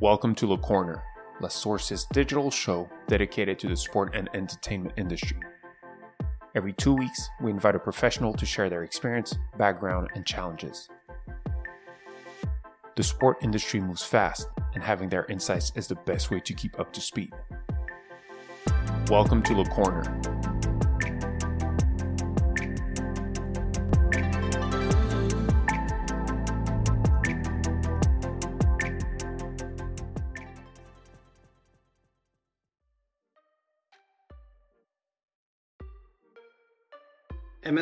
Welcome to Le Corner, La Source's digital show dedicated to the sport and entertainment industry. Every two weeks, we invite a professional to share their experience, background, and challenges. The sport industry moves fast, and having their insights is the best way to keep up to speed. Welcome to Le Corner.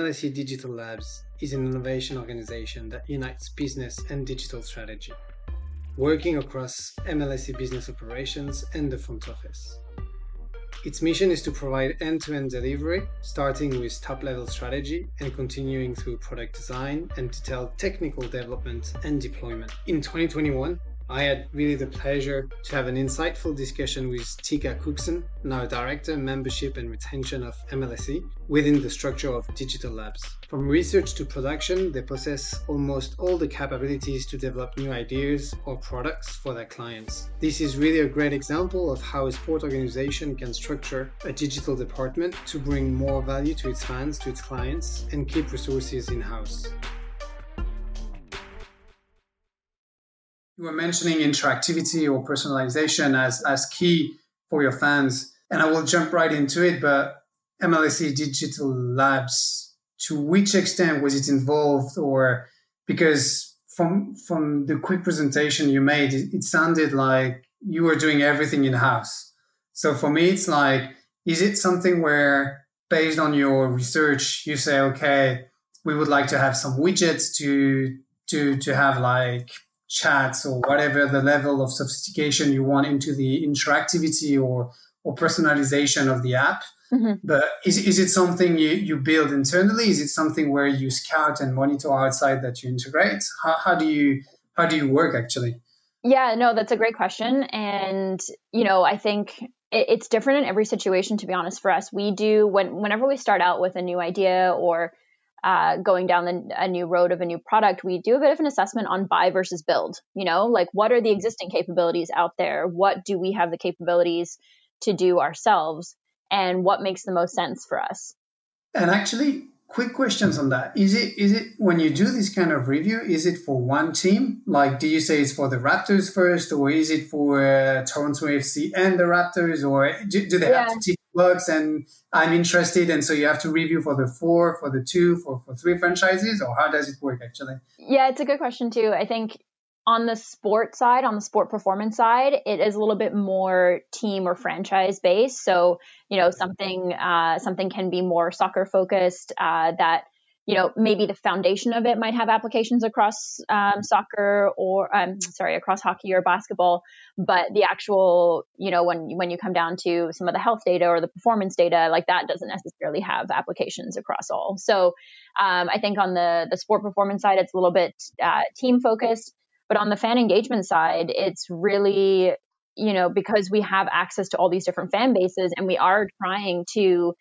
MLSE Digital Labs is an innovation organization that unites business and digital strategy, working across MLSE business operations and the front office. Its mission is to provide end to end delivery, starting with top level strategy and continuing through product design and detailed technical development and deployment. In 2021, I had really the pleasure to have an insightful discussion with Tika Cookson, now Director, Membership and Retention of MLSE, within the structure of Digital Labs. From research to production, they possess almost all the capabilities to develop new ideas or products for their clients. This is really a great example of how a sport organization can structure a digital department to bring more value to its fans, to its clients, and keep resources in house. You were mentioning interactivity or personalization as, as key for your fans. And I will jump right into it, but MLSE Digital Labs, to which extent was it involved or because from from the quick presentation you made, it, it sounded like you were doing everything in house. So for me, it's like, is it something where based on your research, you say, okay, we would like to have some widgets to to to have like chats or whatever the level of sophistication you want into the interactivity or or personalization of the app. Mm-hmm. But is, is it something you, you build internally? Is it something where you scout and monitor outside that you integrate? How, how do you how do you work actually? Yeah, no, that's a great question. And, you know, I think it, it's different in every situation, to be honest, for us. We do, when, whenever we start out with a new idea or uh, going down the, a new road of a new product, we do a bit of an assessment on buy versus build. You know, like what are the existing capabilities out there? What do we have the capabilities to do ourselves? And what makes the most sense for us? And actually, quick questions on that. Is it is it when you do this kind of review? Is it for one team? Like, do you say it's for the Raptors first, or is it for uh, Toronto FC and the Raptors, or do, do they yeah. have to works and I'm interested. And so you have to review for the four, for the two, for, for three franchises, or how does it work actually? Yeah, it's a good question too. I think on the sport side, on the sport performance side, it is a little bit more team or franchise based. So, you know, something uh, something can be more soccer focused uh, that you know maybe the foundation of it might have applications across um, soccer or um, sorry across hockey or basketball but the actual you know when when you come down to some of the health data or the performance data like that doesn't necessarily have applications across all. So um, i think on the the sport performance side it's a little bit uh, team focused but on the fan engagement side it's really you know because we have access to all these different fan bases and we are trying to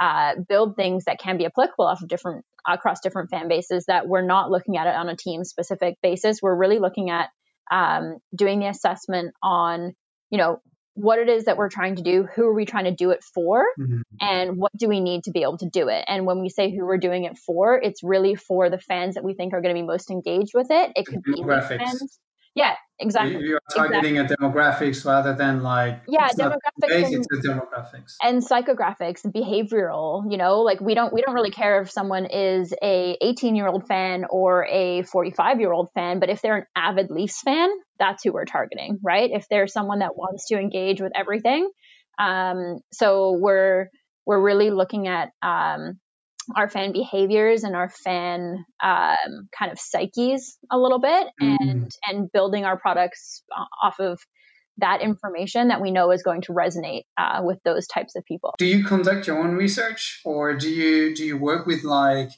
uh, build things that can be applicable off of different across different fan bases that we're not looking at it on a team specific basis. We're really looking at um, doing the assessment on you know what it is that we're trying to do who are we trying to do it for mm-hmm. and what do we need to be able to do it. And when we say who we're doing it for it's really for the fans that we think are going to be most engaged with it. It could be fans yeah, exactly. You're targeting exactly. a demographics rather than like yeah, demographics base, and, it's demographics and psychographics and behavioral. You know, like we don't we don't really care if someone is a 18 year old fan or a 45 year old fan, but if they're an avid Leafs fan, that's who we're targeting, right? If there's someone that wants to engage with everything, um, so we're we're really looking at um, our fan behaviors and our fan um, kind of psyches a little bit mm. and and building our products off of that information that we know is going to resonate uh, with those types of people do you conduct your own research or do you do you work with like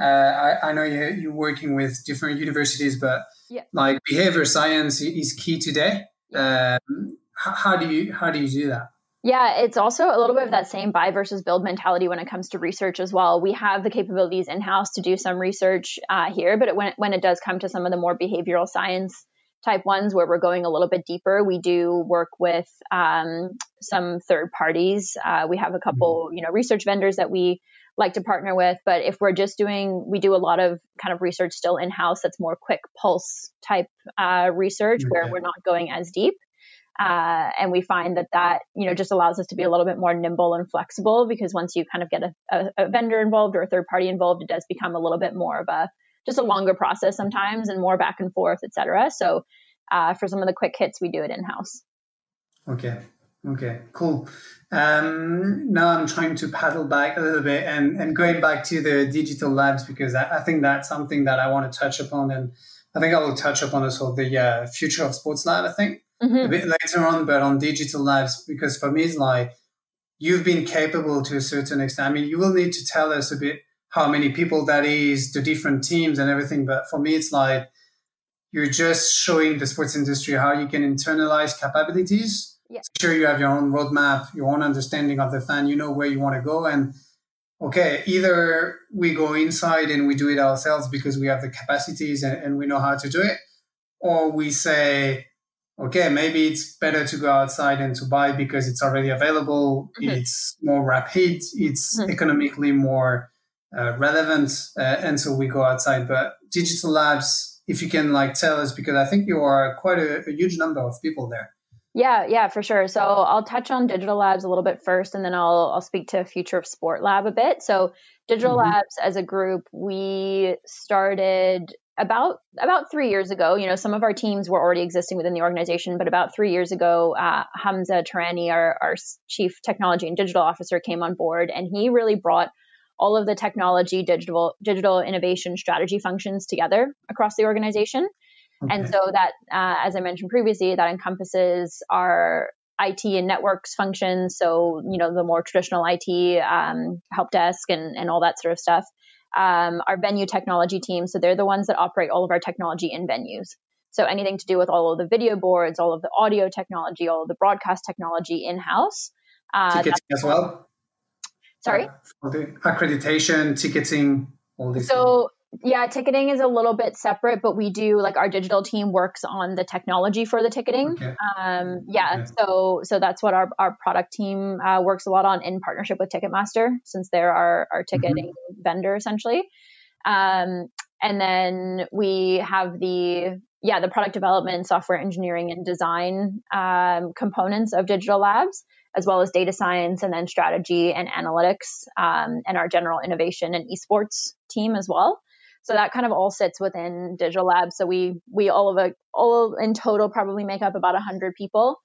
uh, I, I know you, you're working with different universities but yeah. like behavior science is key today um, how do you how do you do that yeah, it's also a little bit of that same buy versus build mentality when it comes to research as well. We have the capabilities in house to do some research uh, here, but it, when, it, when it does come to some of the more behavioral science type ones where we're going a little bit deeper, we do work with um, some third parties. Uh, we have a couple, mm-hmm. you know, research vendors that we like to partner with. But if we're just doing, we do a lot of kind of research still in house that's more quick pulse type uh, research okay. where we're not going as deep. Uh, and we find that that you know just allows us to be a little bit more nimble and flexible because once you kind of get a, a, a vendor involved or a third party involved, it does become a little bit more of a just a longer process sometimes and more back and forth, etc. So uh, for some of the quick hits, we do it in house. Okay. Okay. Cool. Um, now I'm trying to paddle back a little bit and, and going back to the digital labs because I, I think that's something that I want to touch upon and I think I will touch upon also the uh, future of sports lab. I think mm-hmm. a bit later on, but on digital labs because for me it's like you've been capable to a certain extent. I mean, you will need to tell us a bit how many people that is, the different teams and everything. But for me, it's like you're just showing the sports industry how you can internalize capabilities. Yeah. Sure, you have your own roadmap, your own understanding of the fan. You know where you want to go, and okay, either we go inside and we do it ourselves because we have the capacities and, and we know how to do it, or we say, okay, maybe it's better to go outside and to buy because it's already available. Mm-hmm. It's more rapid. It's mm-hmm. economically more uh, relevant, uh, and so we go outside. But digital labs, if you can like tell us, because I think you are quite a, a huge number of people there. Yeah, yeah, for sure. So I'll touch on digital labs a little bit first, and then I'll I'll speak to Future of Sport Lab a bit. So digital mm-hmm. labs as a group, we started about about three years ago. You know, some of our teams were already existing within the organization, but about three years ago, uh, Humza Teherany, our our chief technology and digital officer, came on board, and he really brought all of the technology, digital digital innovation strategy functions together across the organization. Okay. And so that, uh, as I mentioned previously, that encompasses our IT and networks functions. So, you know, the more traditional IT, um, help desk and, and all that sort of stuff. Um, our venue technology team. So they're the ones that operate all of our technology in venues. So anything to do with all of the video boards, all of the audio technology, all of the broadcast technology in house. Uh, Ticketing as well. Sorry? Uh, the accreditation, ticketing, all these. So, things. Yeah, ticketing is a little bit separate, but we do like our digital team works on the technology for the ticketing. Okay. Um, yeah, okay. so so that's what our, our product team uh, works a lot on in partnership with Ticketmaster, since they're our, our mm-hmm. ticketing mm-hmm. vendor essentially. Um, and then we have the yeah the product development, software engineering, and design um, components of digital labs as well as data science and then strategy and analytics um, and our general innovation and esports team as well. So that kind of all sits within Digital Labs. So we we all of a all in total probably make up about hundred people.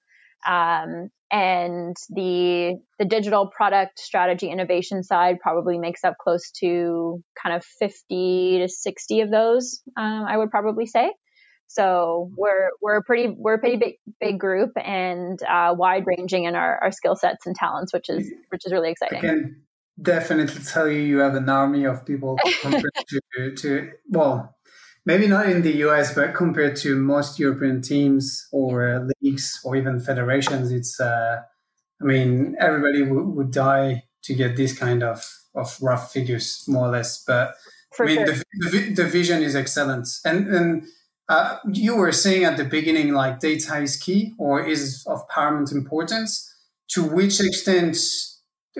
Um, and the the digital product strategy innovation side probably makes up close to kind of 50 to 60 of those um, i would probably say so we're we're a pretty we're a pretty big big group and uh, wide ranging in our, our skill sets and talents, which is which is really exciting. Can definitely tell you you have an army of people compared to, to well maybe not in the US, but compared to most European teams or uh, leagues or even federations, it's uh, I mean everybody w- would die to get this kind of of rough figures more or less, but. For I mean, sure. the, the, the vision is excellent, and and uh, you were saying at the beginning, like data is key or is of paramount importance. To which extent,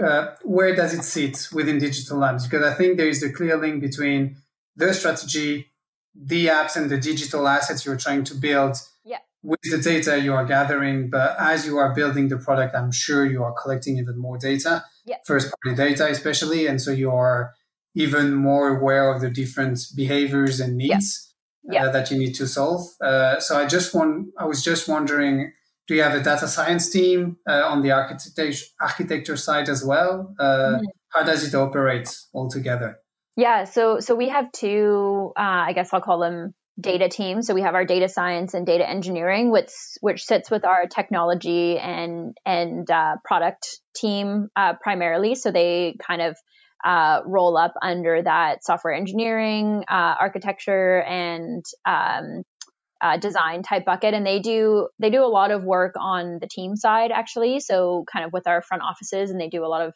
uh, where does it sit within digital labs? Because I think there is a clear link between the strategy, the apps, and the digital assets you're trying to build yeah. with the data you are gathering. But as you are building the product, I'm sure you are collecting even more data, yeah. first party data especially. And so you are even more aware of the different behaviors and needs. Yeah uh, that you need to solve. Uh, so I just want, I was just wondering, do you have a data science team uh, on the architecture architecture side as well? Uh, mm-hmm. How does it operate altogether? Yeah, so so we have two, uh, I guess I'll call them data teams. So we have our data science and data engineering, which which sits with our technology and and uh, product team primarily. So they kind of uh, roll up under that software engineering, uh, architecture, and um, uh, design type bucket. And they do they do a lot of work on the team side actually. So kind of with our front offices, and they do a lot of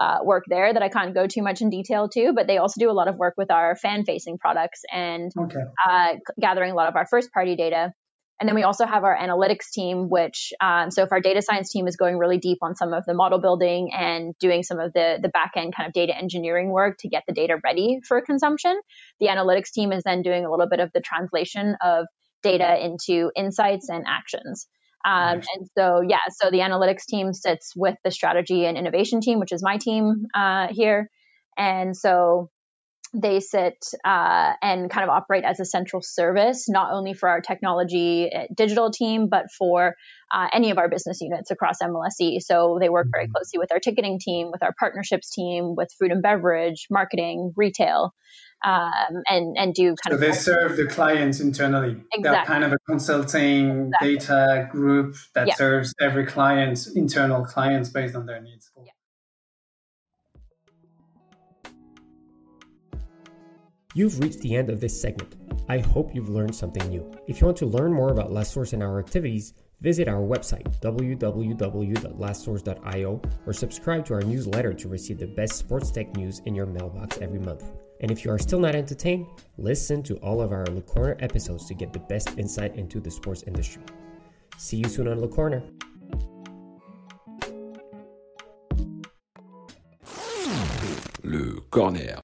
uh, work there that I can't go too much in detail to, but they also do a lot of work with our fan facing products and okay. uh, gathering a lot of our first party data And then we also have our analytics team, which, um, so if our data science team is going really deep on some of the model building and doing some of the, the back end kind of data engineering work to get the data ready for consumption, the analytics team is then doing a little bit of the translation of data into insights and actions. Um, nice. And so, yeah, so the analytics team sits with the strategy and innovation team, which is my team uh, here. And so they sit uh, and kind of operate as a central service, not only for our technology uh, digital team, but for uh, any of our business units across MLSE. So they work very mm-hmm. closely with our ticketing team, with our partnerships team, with food and beverage, marketing, retail. Um, and and do kind of so of. they serve the clients internally. Exactly. They're kind of a consulting exactly. data group that yeah. serves every client's internal clients based on their needs. Yeah. You've reached the end of this segment. I hope you've learned something new. If you want to learn more about LaSource and our activities, visit our website www.lasource.io or subscribe to our newsletter to receive the best sports tech news in your mailbox every month. And if you are still not entertained, listen to all of our Le Corner episodes to get the best insight into the sports industry. See you soon on Le Corner. Le Corner.